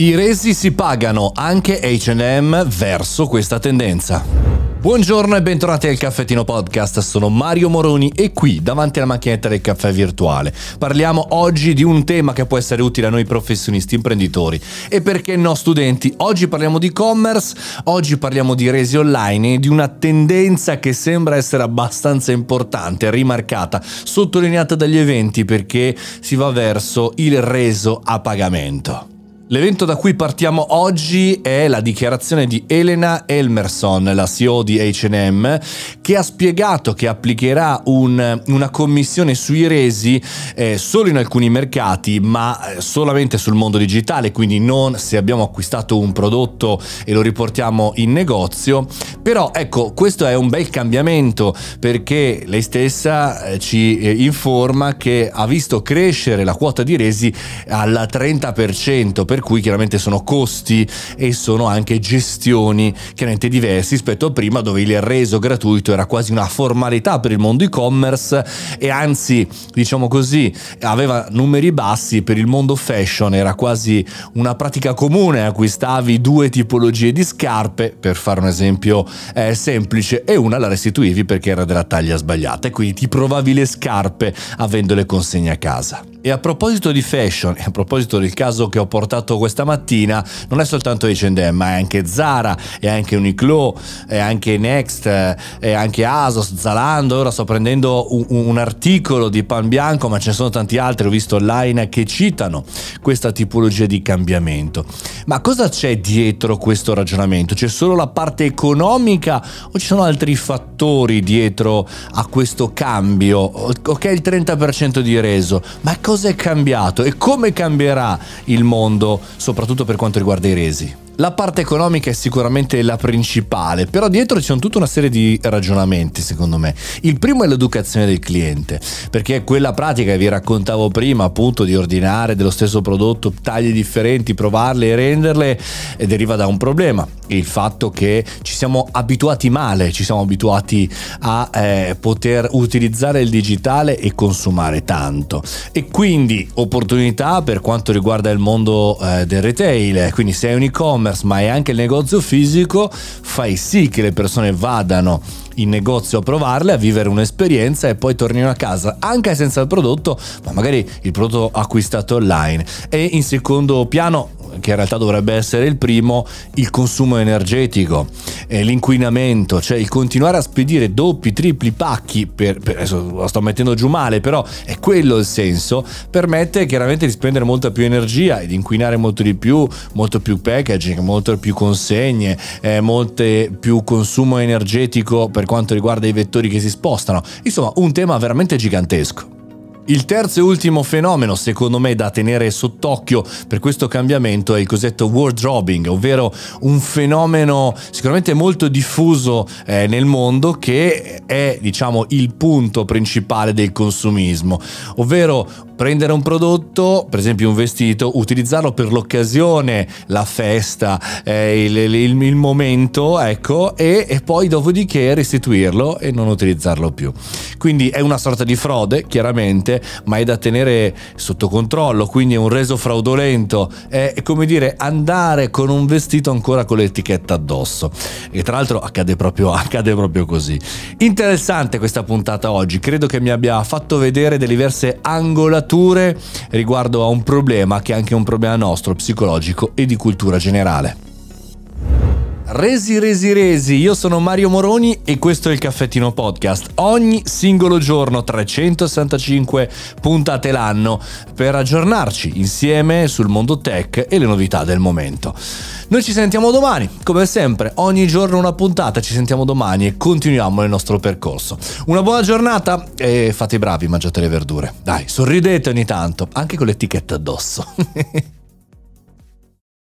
I resi si pagano, anche HM verso questa tendenza. Buongiorno e bentornati al Caffettino Podcast, sono Mario Moroni e qui davanti alla macchinetta del caffè virtuale parliamo oggi di un tema che può essere utile a noi professionisti imprenditori e perché no studenti, oggi parliamo di e-commerce, oggi parliamo di resi online e di una tendenza che sembra essere abbastanza importante, rimarcata, sottolineata dagli eventi perché si va verso il reso a pagamento. L'evento da cui partiamo oggi è la dichiarazione di Elena Elmerson, la CEO di HM, che ha spiegato che applicherà un, una commissione sui resi eh, solo in alcuni mercati, ma eh, solamente sul mondo digitale, quindi non se abbiamo acquistato un prodotto e lo riportiamo in negozio. Però ecco, questo è un bel cambiamento perché lei stessa eh, ci eh, informa che ha visto crescere la quota di resi al 30%. Per cui chiaramente sono costi e sono anche gestioni chiaramente diversi rispetto a prima dove il reso gratuito era quasi una formalità per il mondo e-commerce e anzi diciamo così aveva numeri bassi per il mondo fashion era quasi una pratica comune acquistavi due tipologie di scarpe per fare un esempio eh, semplice e una la restituivi perché era della taglia sbagliata e quindi ti provavi le scarpe avendo le consegne a casa e a proposito di fashion, e a proposito del caso che ho portato questa mattina, non è soltanto H&M, ma è anche Zara, è anche Uniqlo, è anche Next, è anche Asos, Zalando. Ora sto prendendo un, un articolo di Pan Bianco, ma ce ne sono tanti altri, ho visto online che citano questa tipologia di cambiamento. Ma cosa c'è dietro questo ragionamento? C'è solo la parte economica o ci sono altri fattori dietro a questo cambio? Ok, il 30% di reso, ma cosa è cambiato e come cambierà il mondo, soprattutto per quanto riguarda i resi? La parte economica è sicuramente la principale, però dietro ci sono tutta una serie di ragionamenti secondo me. Il primo è l'educazione del cliente, perché quella pratica che vi raccontavo prima, appunto di ordinare dello stesso prodotto taglie differenti, provarle e renderle, eh, deriva da un problema, il fatto che ci siamo abituati male, ci siamo abituati a eh, poter utilizzare il digitale e consumare tanto. E quindi opportunità per quanto riguarda il mondo eh, del retail, quindi se è un e-commerce, e-commerce ma è anche il negozio fisico, fai sì che le persone vadano in negozio a provarle, a vivere un'esperienza e poi tornino a casa anche senza il prodotto, ma magari il prodotto acquistato online. E in secondo piano che in realtà dovrebbe essere il primo, il consumo energetico, eh, l'inquinamento, cioè il continuare a spedire doppi, tripli pacchi, per, per, adesso lo sto mettendo giù male, però è quello il senso, permette chiaramente di spendere molta più energia e di inquinare molto di più, molto più packaging, molto più consegne, eh, molto più consumo energetico per quanto riguarda i vettori che si spostano. Insomma, un tema veramente gigantesco. Il terzo e ultimo fenomeno, secondo me, da tenere sott'occhio per questo cambiamento è il cosiddetto wardrobing, ovvero un fenomeno sicuramente molto diffuso eh, nel mondo che è, diciamo, il punto principale del consumismo, ovvero prendere un prodotto, per esempio un vestito, utilizzarlo per l'occasione, la festa, eh, il, il, il, momento, ecco, e, e poi dopodiché restituirlo e non utilizzarlo più. Quindi è una sorta di frode, chiaramente, ma è da tenere sotto controllo, quindi è un reso fraudolento, è come dire andare con un vestito ancora con l'etichetta addosso. E tra l'altro accade proprio, accade proprio così. Interessante questa puntata oggi, credo che mi abbia fatto vedere delle diverse angolature riguardo a un problema che è anche un problema nostro, psicologico e di cultura generale. Resi, resi, resi, io sono Mario Moroni e questo è il Caffettino Podcast. Ogni singolo giorno, 365 puntate l'anno, per aggiornarci insieme sul mondo tech e le novità del momento. Noi ci sentiamo domani, come sempre, ogni giorno una puntata, ci sentiamo domani e continuiamo il nostro percorso. Una buona giornata e fate i bravi, mangiate le verdure. Dai, sorridete ogni tanto, anche con l'etichetta addosso.